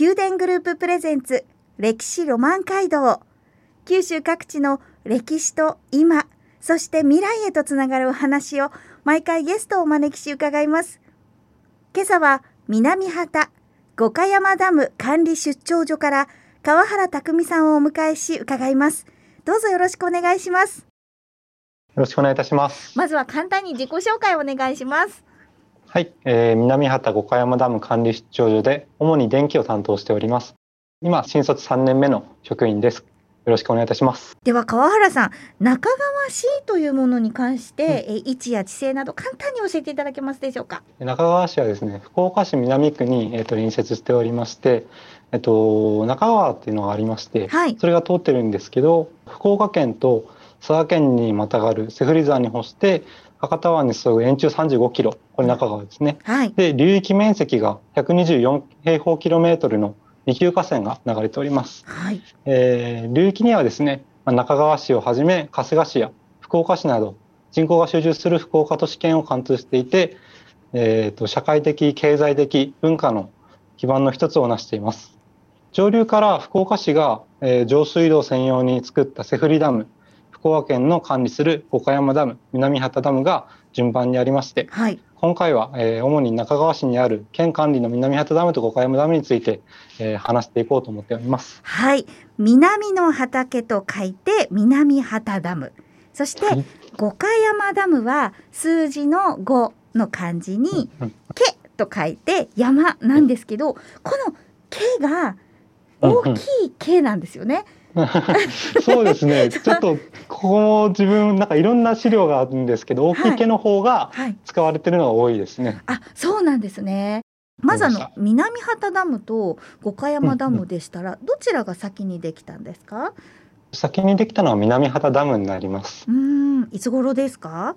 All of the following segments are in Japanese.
宮殿グループプレゼンツ歴史ロマン街道。九州各地の歴史と今そして未来へとつながるお話を毎回ゲストをお招きし伺います。今朝は南畑五箇山ダム管理出張所から川原匠さんをお迎えし伺います。どうぞよろしくお願いします。よろしくお願いいたします。まずは簡単に自己紹介をお願いしますはい、えー、南畑五箇山ダム管理出張所で主に電気を担当しております。今新卒3年目の職員です。よろしくお願いいたします。では川原さん中川市というものに関して、うん、位置や地勢など簡単に教えていただけますでしょうか？中川市はですね福岡市南区に、えーと、隣接しておりましてえっと、中川っていうのがありまして、はい、それが通ってるんですけど福岡県と佐賀県にまたがるセフリ山に干して博多湾に沿う円柱35キロ、これ中川ですね。はい、で、流域面積が124平方キロメートルの二級河川が流れております。はい、えー、流域にはですね、中川市をはじめ春日市や福岡市など人口が集中する福岡都市圏を貫通していて、えーと、社会的経済的文化の基盤の一つを成しています上流から福岡市が、えー、上水道専用に作ったセフリダム福岡県の管理する岡山ダム南畑ダムが順番にありまして、はい、今回は、えー、主に中川市にある県管理の南畑ダムと岡山ダムについて、えー、話していこうと思っております。はい、南の畑と書いて南畑ダム。そして、はい、五箇山ダムは数字の5の漢字に「け」と書いて山なんですけど、この「け」が大きい「け」なんですよね。そうですね。ちょっとここも自分なんかいろんな資料があるんですけど大きい毛の方が使われてるのが多いですね。はいはい、あそうなんですね。まずあの南畑ダムと五箇山ダムでしたら、どちらが先にできたんですか？先にできたのは南畑ダムになります。うんいつ頃ですか？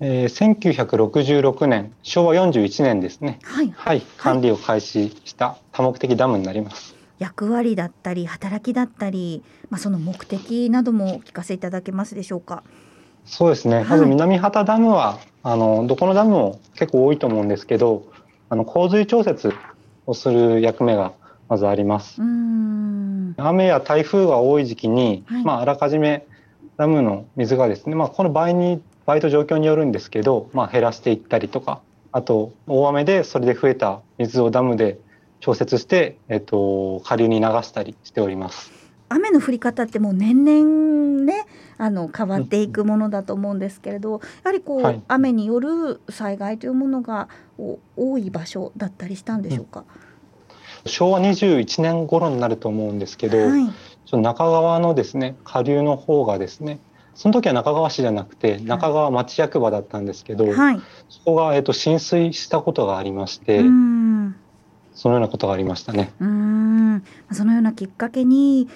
えー、1966年昭和41年ですね、はい、はい、管理を開始した多目的ダムになります。役割だったり働きだったり、まあ、その目的などもお聞かせいただけますでしょうか？そうですね、はい、まず南畑ダムはあのどこのダムも結構多いと思うんですけどあの洪水調節をする役目がまずあります。雨や台風が多い時期に、はい、まあ、あらかじめダムの水がですね、まあ、この場合に場合と状況によるんですけど、まあ、減らしていったりとかあと大雨でそれで増えた水をダムで調節して、えっと、下流に流したりしております。雨の降り方ってもう年々ねあの変わっていくものだと思うんですけれどやはりこう、はい、雨による災害というものが多い場所だったりしたんでしょうか、うん、昭和21年頃になると思うんですけど、はい、中川のですね下流の方がですねその時は中川市じゃなくて中川町役場だったんですけど、はい、そこが、えっと、浸水したことがありまして。そのようなことがありましたね。うん。そのようなきっかけに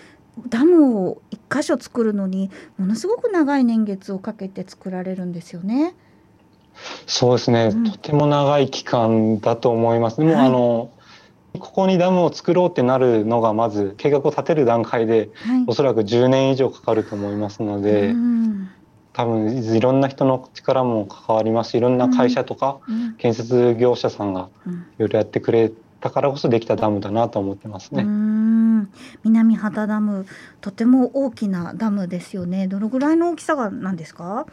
ダムを一箇所作るのにものすごく長い年月をかけて作られるんですよね。そうですね、うん、とても長い期間だと思います。もう、はい、あのここにダムを作ろうってなるのがまず計画を立てる段階で、はい、おそらく10年以上かかると思いますので、うん、多分いろんな人の力も関わりますしいろんな会社とか建設業者さんがいろいろやってくれだからこそできたダムだなと思ってますね。南畑ダムとても大きなダムですよね。どのぐらいの大きさがなんですか？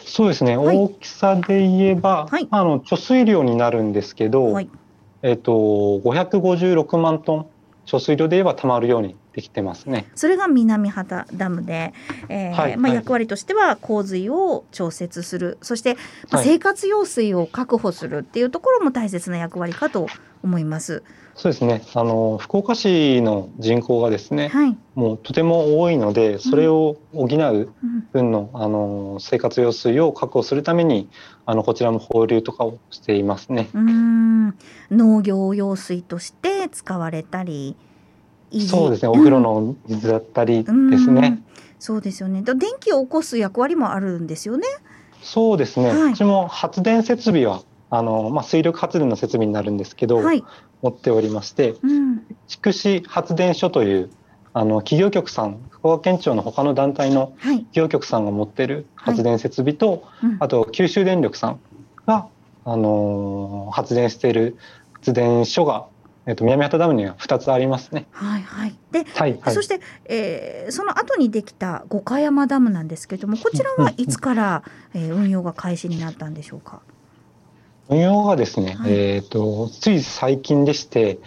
そうですね。はい、大きさで言えば、はい、あの貯水量になるんですけど、はい、えっ、と556万トン貯水量で言えばたまるようにできてますね。それが南畑ダムで、えー、はい、まあ、役割としては洪水を調節する、そして、まあ、生活用水を確保するっていうところも大切な役割かと思います。そうですね。あの福岡市の人口がですね、はい、もうとても多いので、それを補う分の、うん、あの生活用水を確保するために、あのこちらも放流とかをしていますね。うん農業用水として使われたり。そうですね。お風呂の水だったりですね、そうですよね。電気を起こす役割もあるんですよね。そうですね、はい、うちも発電設備はあの、まあ、水力発電の設備になるんですけど、はい、持っておりまして、うん、筑紫発電所というあの企業局さん福岡県庁の他の団体の企業局さんが持ってる発電設備と、はいうん、あと九州電力さんが、あのー、発電している発電所がえっと、南畑ダムには2つありますね。はいはい。で、はいはい、そして、えー、その後にできた五箇山ダムなんですけれども、こちらはいつから、えー、運用が開始になったんでしょうか？運用がですね、はい、えっ、とつい最近でして、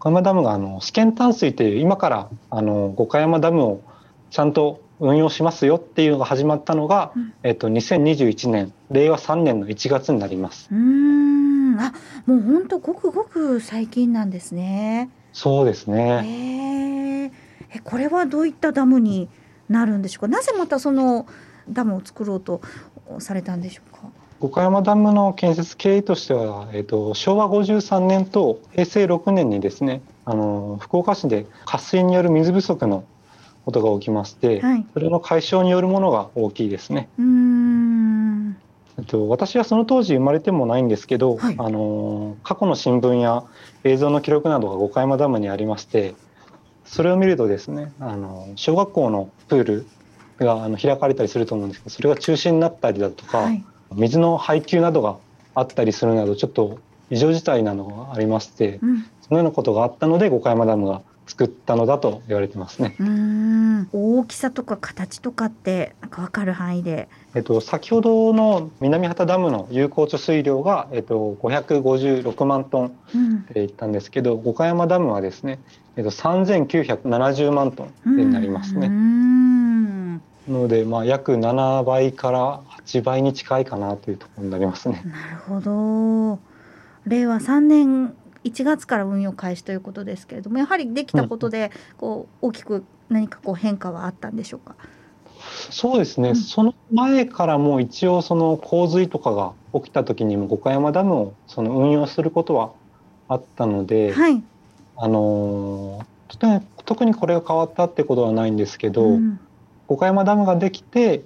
五箇山ダムがあの試験淡水という今からあの五箇山ダムをちゃんと運用しますよっていうのが始まったのが、うん、えっ、と2021年令和3年の1月になります。うんあ、もう本当ごくごく最近なんですね。そうですね。えこれはどういったダムになるんでしょうか？なぜまたそのダムを作ろうとされたんでしょうか？五箇山ダムの建設経緯としては、えっと、昭和53年と平成6年にですねあの福岡市で渇水による水不足のことが起きまして、はい、それの解消によるものが大きいですね。うんと、私はその当時生まれてもないんですけど、はい、あの過去の新聞や映像の記録などが五箇山ダムにありましてそれを見るとですねあの小学校のプールがあの開かれたりすると思うんですけどそれが中止になったりだとか、はい、水の配給などがあったりするなどちょっと異常事態なのがありまして、うん、そのようなことがあったので五箇山ダムが作ったのだと言われてますね。大きさとか形とかってなんか分かる範囲で。えっと先ほどの南畑ダムの有効貯水量がえっと556万トンって言ったんですけど、うん、五箇山ダムはですねえっと3970万トンになりますね。のでまあ約7倍から8倍に近いかなというところになりますね。なるほど。令和3年1月から運用開始ということですけれどもやはりできたことでこう大きく何かこう変化はあったんでしょうか？そうですね、うん、その前からも一応その洪水とかが起きた時にも五箇山ダムをその運用することはあったので、はい、あの特にこれが変わったってことはないんですけど、うん、五箇山ダムができて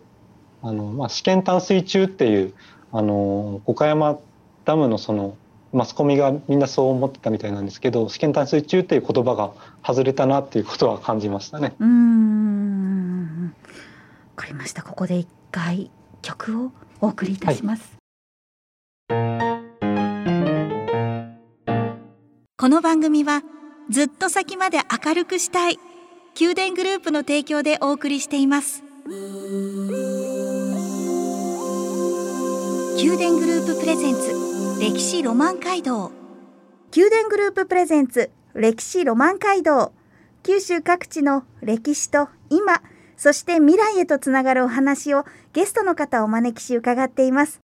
あの、まあ、試験淡水中っていうあの五箇山ダムのそのマスコミがみんなそう思ってたみたいなんですけど試験淡水中っていう言葉が外れたなっていうことは感じましたね。うんわかりましたここで一回曲をお送りいたします。はい、この番組はずっと先まで明るくしたい宮殿グループの提供でお送りしています。宮殿グループプレゼンツ歴史ロマン街道。宮殿グループプレゼンツ歴史ロマン街道。九州各地の歴史と今そして未来へとつながるお話をゲストの方をお招きし伺っています。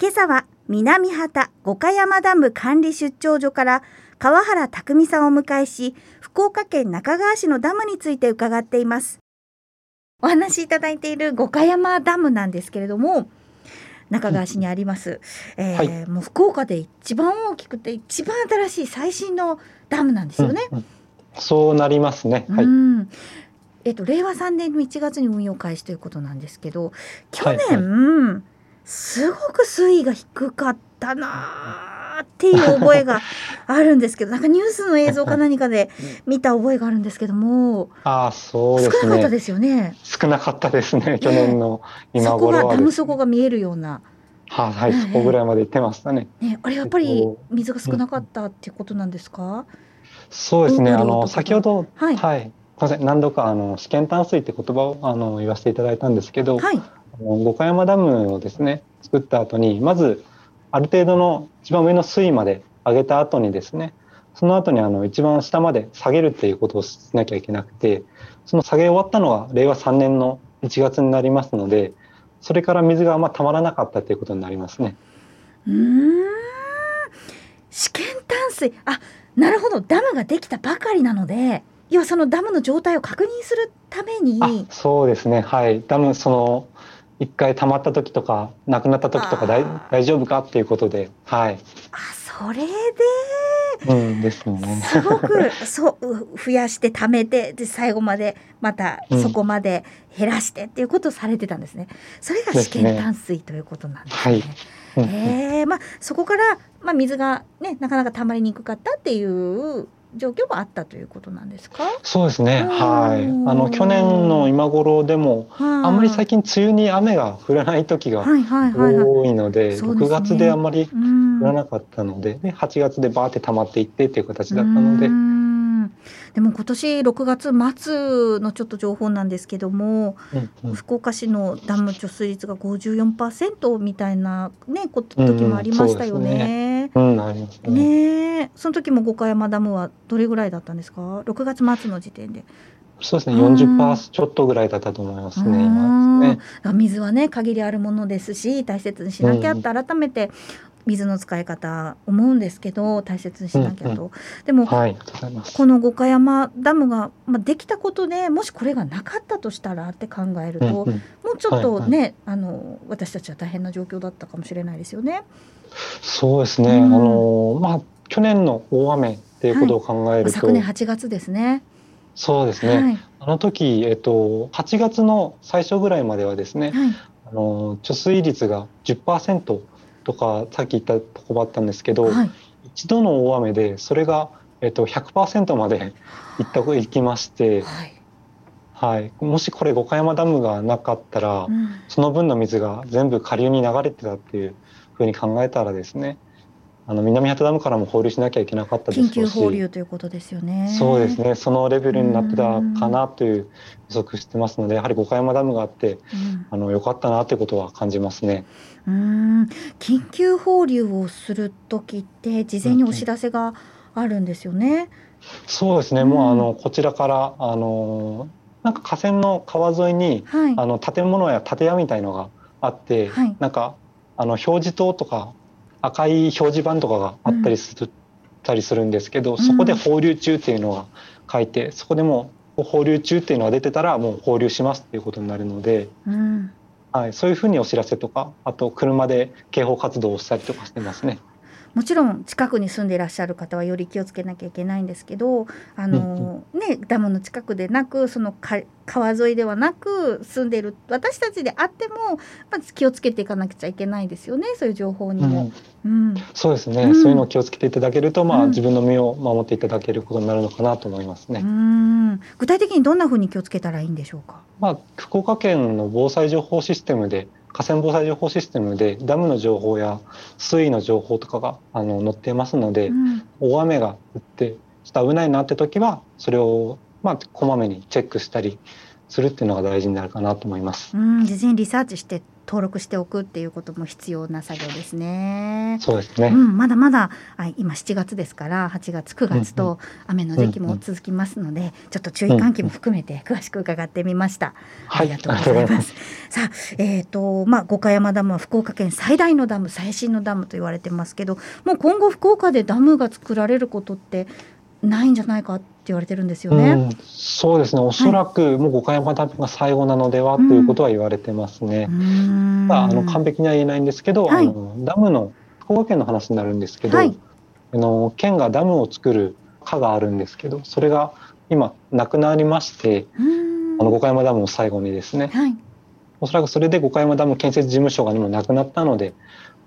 今朝は南畑五箇山ダム管理出張所から川原匠さんをお迎えし福岡県中川市のダムについて伺っています。お話しいただいている五箇山ダムなんですけれども中川市にあります、えー、はい、もう福岡で一番大きくて一番新しい最新のダムなんですよね。うんうん、そうなりますね。はい。えっと令和3年の1月に運用開始ということなんですけど、去年、はい。はい、すごく水位が低かったなっていう覚えがあるんですけどなんかニュースの映像か何かで 見た覚えがあるんですけどもあそうですね。少なかったですよね。少なかったですね去年の今頃は、ね、ダム底が見えるような。はい、はい、そこぐらいまで行ってましたね。ね、あれやっぱり水が少なかったっていうことなんですか？うん、そうですね。あの先ほど、はい、はい、すみません、何度かあの試験淡水って言葉をあの言わせていただいたんですけど、はい、五箇山ダムをですね作った後にまずある程度の一番上の水位まで上げた後にですねその後にあの一番下まで下げるっていうことをしなきゃいけなくてその下げ終わったのが令和3年の1月になりますのでそれから水があんまたまらなかったということになりますね。うん。試験淡水。あなるほど。ダムができたばかりなので要はそのダムの状態を確認するために。そうですね。はい。ダムその一回溜まった時とかなくなった時とか大大丈夫かっていうことではい。あそれで？うんですね。すごくそう増やして貯めてで最後までまたそこまで減らしてっていうことをされてたんですね。それが試験淡水ということなんですね。すね。はい、えー、まあそこからまあ水がねなかなか溜まりにくかったっていう状況もあったということなんですか？そうですね。はい。あの去年の今頃でも、あんまり最近梅雨に雨が降らない時が多いので、6月であんまり降らなかったので、で8月でバーって溜まっていってっていう形だったので。でも今年6月末のちょっと情報なんですけども、うんうん、福岡市のダム貯水率が54%みたいなね時もありましたよね。うん、うん、ね。ねその時も五箇山ダムはどれぐらいだったんですか？6月末の時点で。そうですね、40%ちょっとぐらいだったと思いますね。今ね水はね限りあるものですし大切にしなきゃって改めて水の使い方思うんですけど大切にしなきゃと、うんうん、でも、はい、この五箇山ダムが、まあ、できたことでもしこれがなかったとしたらって考えると、うんうん、もうちょっとね、はいはい、あの私たちは大変な状況だったかもしれないですよね。そうですね、うん、あのまあ去年の大雨っていうことを考えると、はい、昨年8月ですね。そうですね、はい、あの時、えっと、8月の最初ぐらいまではですね、あの貯水率が10%とかさっき言ったとこもあったんですけど、はい、一度の大雨でそれが、えっと、100%までいったいきまして、はい、はい、もしこれ五箇山ダムがなかったら、うん、その分の水が全部下流に流れてたっていうふうに考えたらですねあの南畑ダムからも放流しなきゃいけなかったですし。緊急放流ということですよね。そうですね。そのレベルになってたかなという予測してますのでやはり五箇山ダムがあって、うん、あの良かったなということは感じますね。うん。緊急放流をする時って事前にお知らせがあるんですよね。うん、そうですね、もうあのこちらからあのなんか河川の川沿いに、はい、あの建物や建屋みたいのがあって、はい、なんかあの表示灯とか赤い表示板とかがあったりする,、たりするんですけど、そこで放流中っていうのが書いてそこでも放流中っていうのが出てたらもう放流しますっていうことになるので、うん、はい、そういうふうにお知らせとかあと車で警報活動をしたりとかしてますね。もちろん近くに住んでいらっしゃる方はより気をつけなきゃいけないんですけどあの、うんうん、ね、ダムの近くでなくその川沿いではなく住んでいる私たちであっても、まず気をつけていかなくちゃいけないですよねそういう情報にも。うん、うん、そうですね、うん、そういうのを気をつけていただけると、まあ、自分の身を守っていただけることになるのかなと思いますね。具体的にどんなふうに気をつけたらいいんでしょうか？まあ、福岡県の防災情報システムで河川防災情報システムでダムの情報や水位の情報とかがあの載っていますので、うん、大雨が降ってちょっと危ないなって時はそれをまあこまめにチェックしたりするっていうのが大事になるかなと思います。うん、事前リサーチして登録しておくっていうことも必要な作業ですね。そうですね。うん、まだまだあ今7月ですから8月9月と雨の時期も続きますので、うんうん、ちょっと注意喚起も含めて詳しく伺ってみました。ありがとうございます。さあ、えっ、ー、とまあ五箇山ダムは福岡県最大のダム、最新のダムと言われてますけど、もう今後福岡でダムが作られることってないんじゃないかって言われてるんですよね。うん、そうですね。おそらくもう五箇山ダムが最後なのでは、ということは言われてますね。まああの完璧には言えないんですけど、はい、あのダムの福岡県の話になるんですけど、はい、あの県がダムを作る課があるんですけど、それが今なくなりまして、あの五箇山ダムを最後にですね。はい、おそらくそれで五箇山ダム建設事務所が今なくなったので、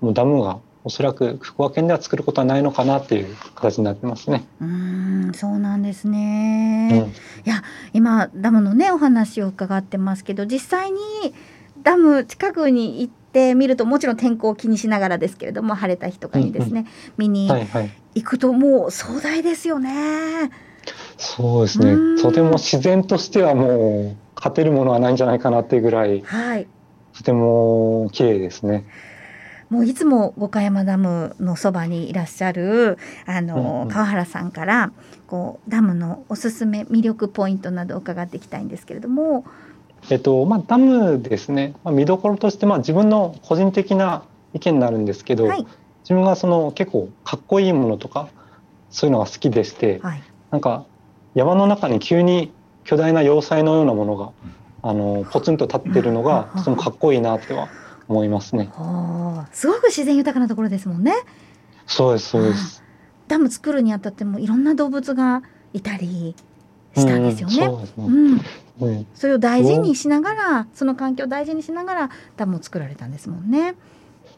もうダムがおそらく福岡県では作ることはないのかなっていう形になってますね。うんそうなんですね、うん、いや今ダムのねお話を伺ってますけど実際にダム近くに行ってみるともちろん天候を気にしながらですけれども晴れた日とかにですね、うんうん、見に行くともう壮大ですよね。そうですね。とても自然としてはもう勝てるものはないんじゃないかなっていうぐらい、はい、とても綺麗ですね。もういつも五箇山ダムのそばにいらっしゃるあの、川原さんからこうダムのおすすめ魅力ポイントなど伺っていきたいんですけれども。えっとまあ、ダムですね、まあ、見どころとして、まあ、自分の個人的な意見になるんですけど、はい、自分がその結構かっこいいものとかそういうのが好きでして、はい、なんか山の中に急に巨大な要塞のようなものがあのポツンと立ってるのがとてもかっこいいなっては思いますね。すごく自然豊かなところですもんね。そうですそうです。ダム作るにあたってもいろんな動物がいたりしたんですよね。うん、それを大事にしながらその環境を大事にしながらダムを作られたんですもんね。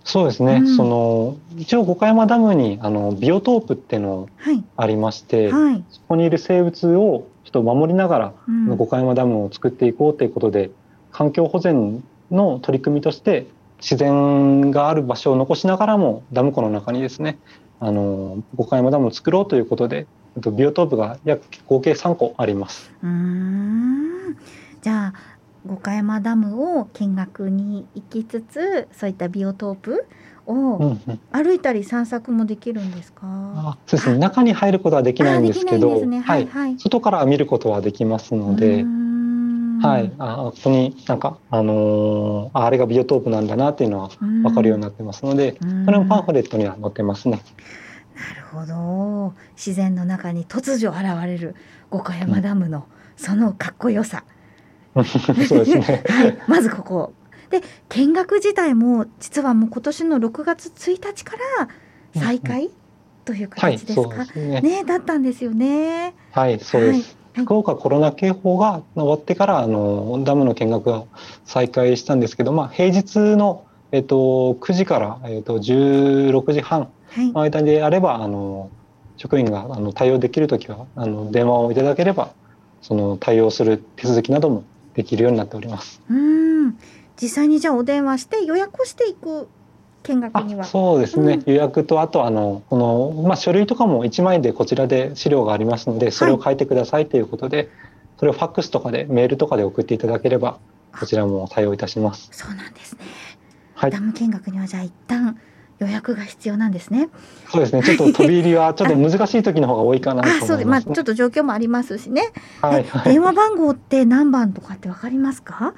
そうですね、うん、その一応五箇山ダムにあのビオトープっていうのありまして、はいはい、そこにいる生物をちょっと守りながら、うん、五箇山ダムを作っていこうということで環境保全の取り組みとして自然がある場所を残しながらもダム湖の中にですねあの五箇山ダムを作ろうということでビオトープが約合計3個あります。うん。じゃあ五箇山ダムを見学に行きつつそういったビオトープを歩いたり散策もできるんですか、うんうん、あそうですね。中に入ることはできないんですけど、ね、はい、はい、外から見ることはできますので。はい、あここになんか、あのー、あれがビオトープなんだなっていうのは分かるようになってますので、それもパンフレットには載ってますね。なるほど。自然の中に突如現れる五箇山ダムのそのかっこよさ、そうですね、はい、まずここ。で見学自体も実はもう今年の6月1日から再開という形ですか、はい、ね、ね、だったんですよね。はいそうです、はい、福岡コロナ警報が終わってからあのダムの見学が再開したんですけど、まあ、平日の、えっと、9時から、えっと、16時半の間であれば、あの職員があの対応できる時はあの電話をいただければその対応する手続きなどもできるようになっております。うん。実際にじゃあお電話して予約していく見学には。そうですね、うん、予約とあとあのこの、まあ、書類とかも1枚でこちらで資料がありますのでそれを書いてくださいということで、はい、それをファックスとかでメールとかで送っていただければこちらも対応いたします。そうなんですね、はい、ダム見学にはじゃあ一旦予約が必要なんですね。そうですね。ちょっと飛び入りはちょっと難しい時の方が多いかなと思います、ね、そうまあちょっと状況もありますしね。はい、はい、電話番号って何番とかってわかりますか？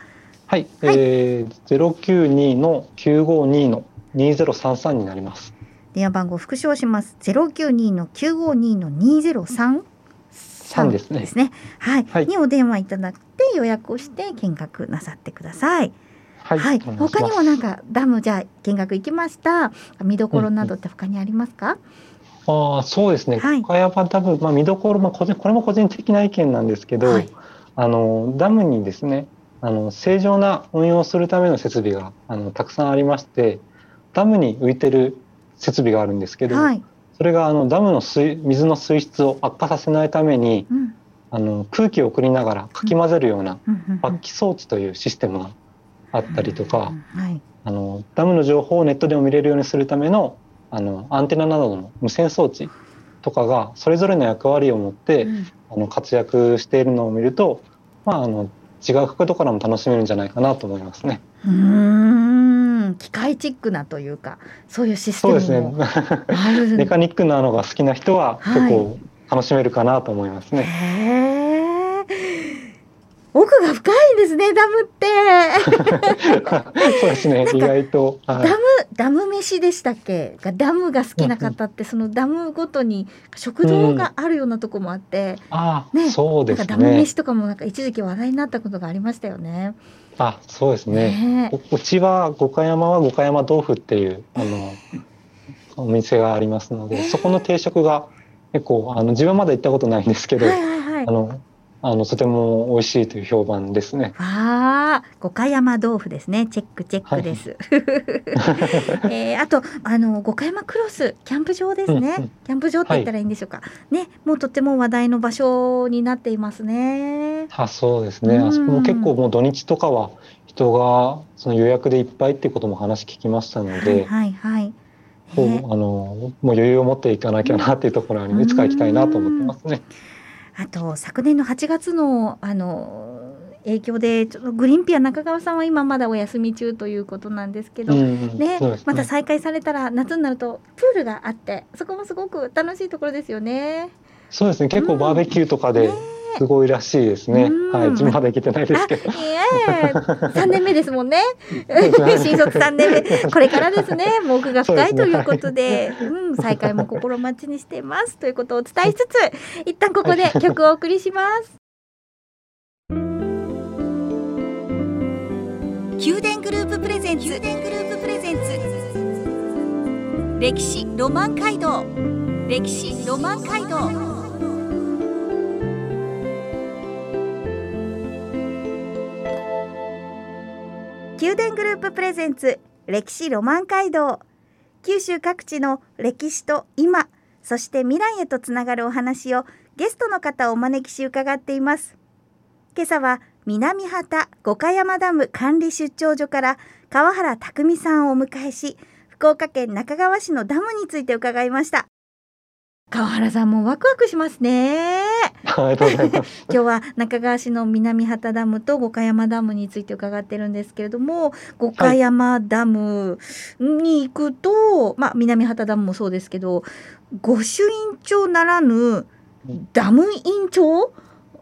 はい。はい、えー、ゼロ九二の九五二の二ゼロ三三になります。電話番号復唱します。ゼロ九二の九五二の二ゼロ三三ですね。ですね。はい。はい、にお電話いただいて予約をして見学なさってください。はい、はい、他にもなんかダムじゃあ見学行きました見どころなどって他にありますか、うん、あそうですね、はい、岡山ダム、まあ、見どころ、まあ、これも個人的な意見なんですけど、はい、あのダムにですねあの正常な運用するための設備があのたくさんありましてダムに浮いてる設備があるんですけど、はい、それがあのダムの水水の水質を悪化させないために、うん、あの空気を送りながらかき混ぜるような罰気装置というシステムがあったりとか、はい、あのダムの情報をネットでも見れるようにするためのあのアンテナなどの無線装置とかがそれぞれの役割を持って、うん、あの活躍しているのを見ると、まあ、あの違う角度からも楽しめるんじゃないかなと思いますね。うん機械チックなというかそういうシステムそうですね。メカニックなのが好きな人は結構楽しめるかなと思いますね。はい奥が深いんですねダムって。そうですね。意外と、はい、ダムダム飯でしたっけ？がダムが好きな方ってそのダムごとに食堂があるようなとこもあって、うん、あねそうですね。ダム飯とかもなんか一時期話題になったことがありましたよねあそうですね、ね、うちは五箇山は五箇山豆腐っていうあの お店がありますので、そこの定食が結構あの自分まだ行ったことないんですけど、はいはいはい、あのあのとても美味しいという評判ですね。ああ、五箇山豆腐ですね。チェックチェックです。はい、えー、あとあの五箇山クロスキャンプ場ですね、うんうん。キャンプ場って言ったらいいんでしょうか。はい、ね、もうとても話題の場所になっていますね。あ、そうですね。あそこも結構もう土日とかは人がその予約でいっぱいっていうことも話聞きましたので。はい、はい、あのもう余裕を持っていかなきゃなっていうところにいつか行きたいなと思ってますね。あと昨年の8月のあの影響でちょっとグリーンピア中川さんは今まだお休み中ということなんですけど、ね、ね、また再開されたら夏になるとプールがあってそこもすごく楽しいところですよね。そうですね。結構バーベキューとかで、すごいらしいですね。はい、自分まだ行けてないですけど。三年目ですもん ね。新卒三年目、これからですね。もう奥が深いということで、うでね、うん、再開も心待ちにしていますということをお伝えしつつ、一旦ここで曲をお送りします。宮殿グループプレゼンツ。宮殿グループプレゼンツ。歴史ロマン街道。歴史ロマン街道宮殿グループプレゼンツ歴史ロマン街道。九州各地の歴史と今そして未来へとつながるお話をゲストの方をお招きし伺っています。今朝は南畑五箇山ダム管理出張所から川原匠さんをお迎えし福岡県中川市のダムについて伺いました。川原さんもワクワクしますね。今日は中川市の南畑ダムと五箇山ダムについて伺ってるんですけれども、五箇山ダムに行くと、はい、まあ南畑ダムもそうですけど、御朱印帳ならぬダム印帳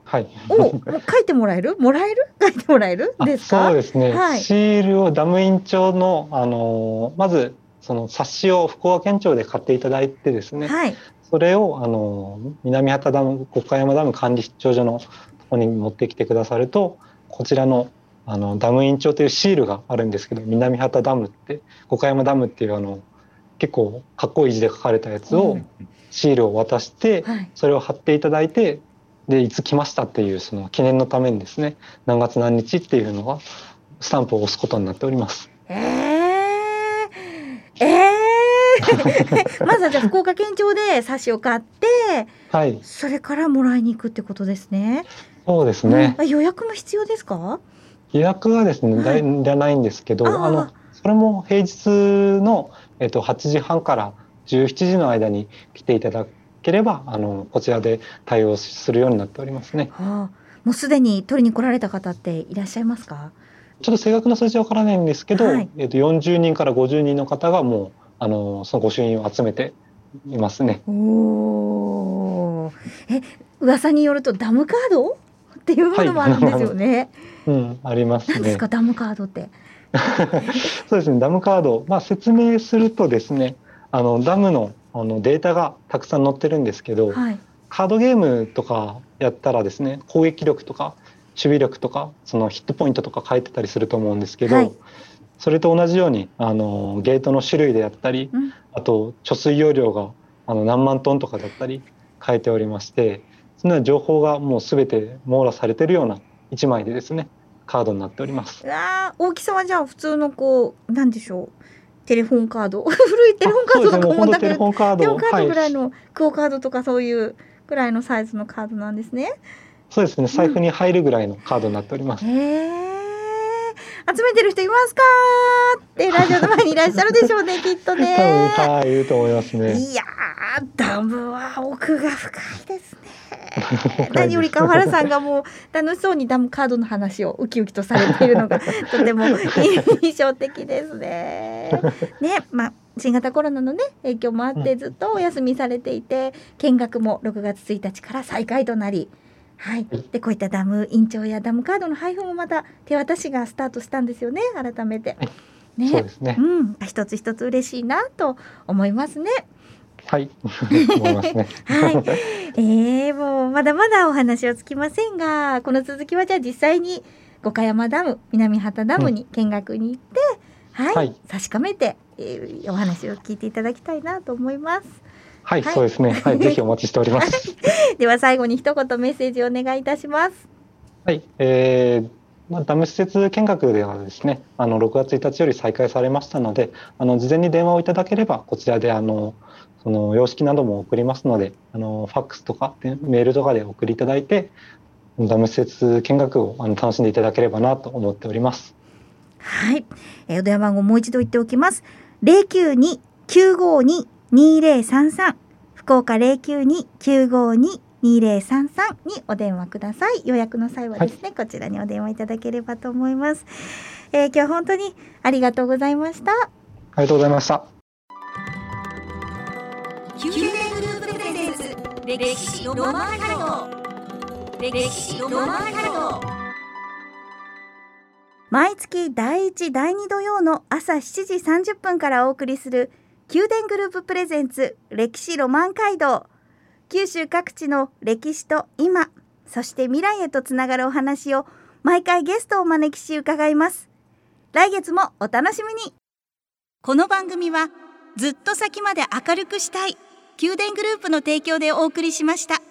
はい、を書いてもらえる？もらえる？書いてもらえる？ですそうですね、はい、シールをダム印帳のあのまずその冊子を福岡県庁で買っていただいてですね、はい、それをあの南畑ダム五箇山ダム管理出張所のところに持ってきてくださるとこちらのあのダム印帳というシールがあるんですけど南畑ダムって五箇山ダムっていうあの結構かっこいい字で書かれたやつを、シールを渡して、それを貼っていただいてでいつ来ましたっていうその記念のためにですね何月何日っていうのがスタンプを押すことになっております。えー、えー まずはじゃあ福岡県庁で冊子を買って、はい、それからもらいに行くってことですね。そうですね。うん、予約も必要ですか？予約はですね、はい、じゃないんですけど、あのそれも平日のえっと8時半から17時の間に来ていただければあのこちらで対応するようになっておりますね。はあ、もうすでに取りに来られた方っていらっしゃいますか？ちょっと正確な数字はわからないんですけど、はい、えっと40人から50人の方がもうあのその御朱印を集めていますね。おえ噂によるとダムカード？っていうものもあるんですよね。はい、うん、ありますね。ですかダムカードって？そうですねダムカード、まあ、説明するとですねあのダムのあのデータがたくさん載ってるんですけど、はい、カードゲームとかやったらですね攻撃力とか守備力とかそのヒットポイントとか書いてたりすると思うんですけど、はい、それと同じようにあのゲートの種類であったり、うん、あと貯水容量があの何万トンとかだったり書いておりましてそのような情報がもう全て網羅されているような1枚でですねカードになっております。あ大きさはじゃあ普通のこうなんでしょうテレフォンカード？古いテレフォンカードとかもだけどテレフォンカードぐらいの、クオカードとかそういうぐらいのサイズのカードなんですね。そうですね財布に入るぐらいのカードになっております。うん、へえ。集めてる人いますかってラジオの前にいらっしゃるでしょうねきっとね。はい、いると思いますね。いやダムは奥が深いですね。何より川原さんがもう楽しそうにダムカードの話をウキウキとされているのがとても印象的ですね。ね、まあ新型コロナのね影響もあってずっとお休みされていて見学も6月1日から再開となり。はい、でこういったダム印帳やダムカードの配布もまた手渡しがスタートしたんですよね。改めて。ね、そうですね。うん、一つ一つ嬉しいなと思いますね。はい、思いますね。はい、えー、もうまだまだお話はつきませんが、この続きはじゃあ実際に五箇山ダム、南畑ダムに見学に行って、うん、はい、はい、確かめて、えー、お話を聞いていただきたいなと思います。はい、はい、そうですね。はい、ぜひお待ちしております。では最後に一言メッセージをお願いいたします。はい、えー、まあ、ダム施設見学ではですね、あの6月1日より再開されましたので、あの事前に電話をいただければこちらであのその様式なども送りますので、あのファックスとかメールとかで送りいただいて、ダム施設見学をあの楽しんでいただければなと思っております。はい、えー、お電話番号もう一度言っておきます。零九二九五二2033福岡092-952-2033にお電話ください。予約の際はですね、はい、こちらにお電話いただければと思います、えー、今日は本当にありがとうございました。ありがとうございました。宮殿グループプレゼンツ。歴史ロマンカルト。歴史ロマンカルト。毎月第1第2土曜の朝7時30分からお送りする「宮殿グループプレゼンツ歴史ロマン街道。九州各地の歴史と今そして未来へとつながるお話を毎回ゲストをお招きし伺います。来月もお楽しみに。この番組はずっと先まで明るくしたい宮殿グループの提供でお送りしました。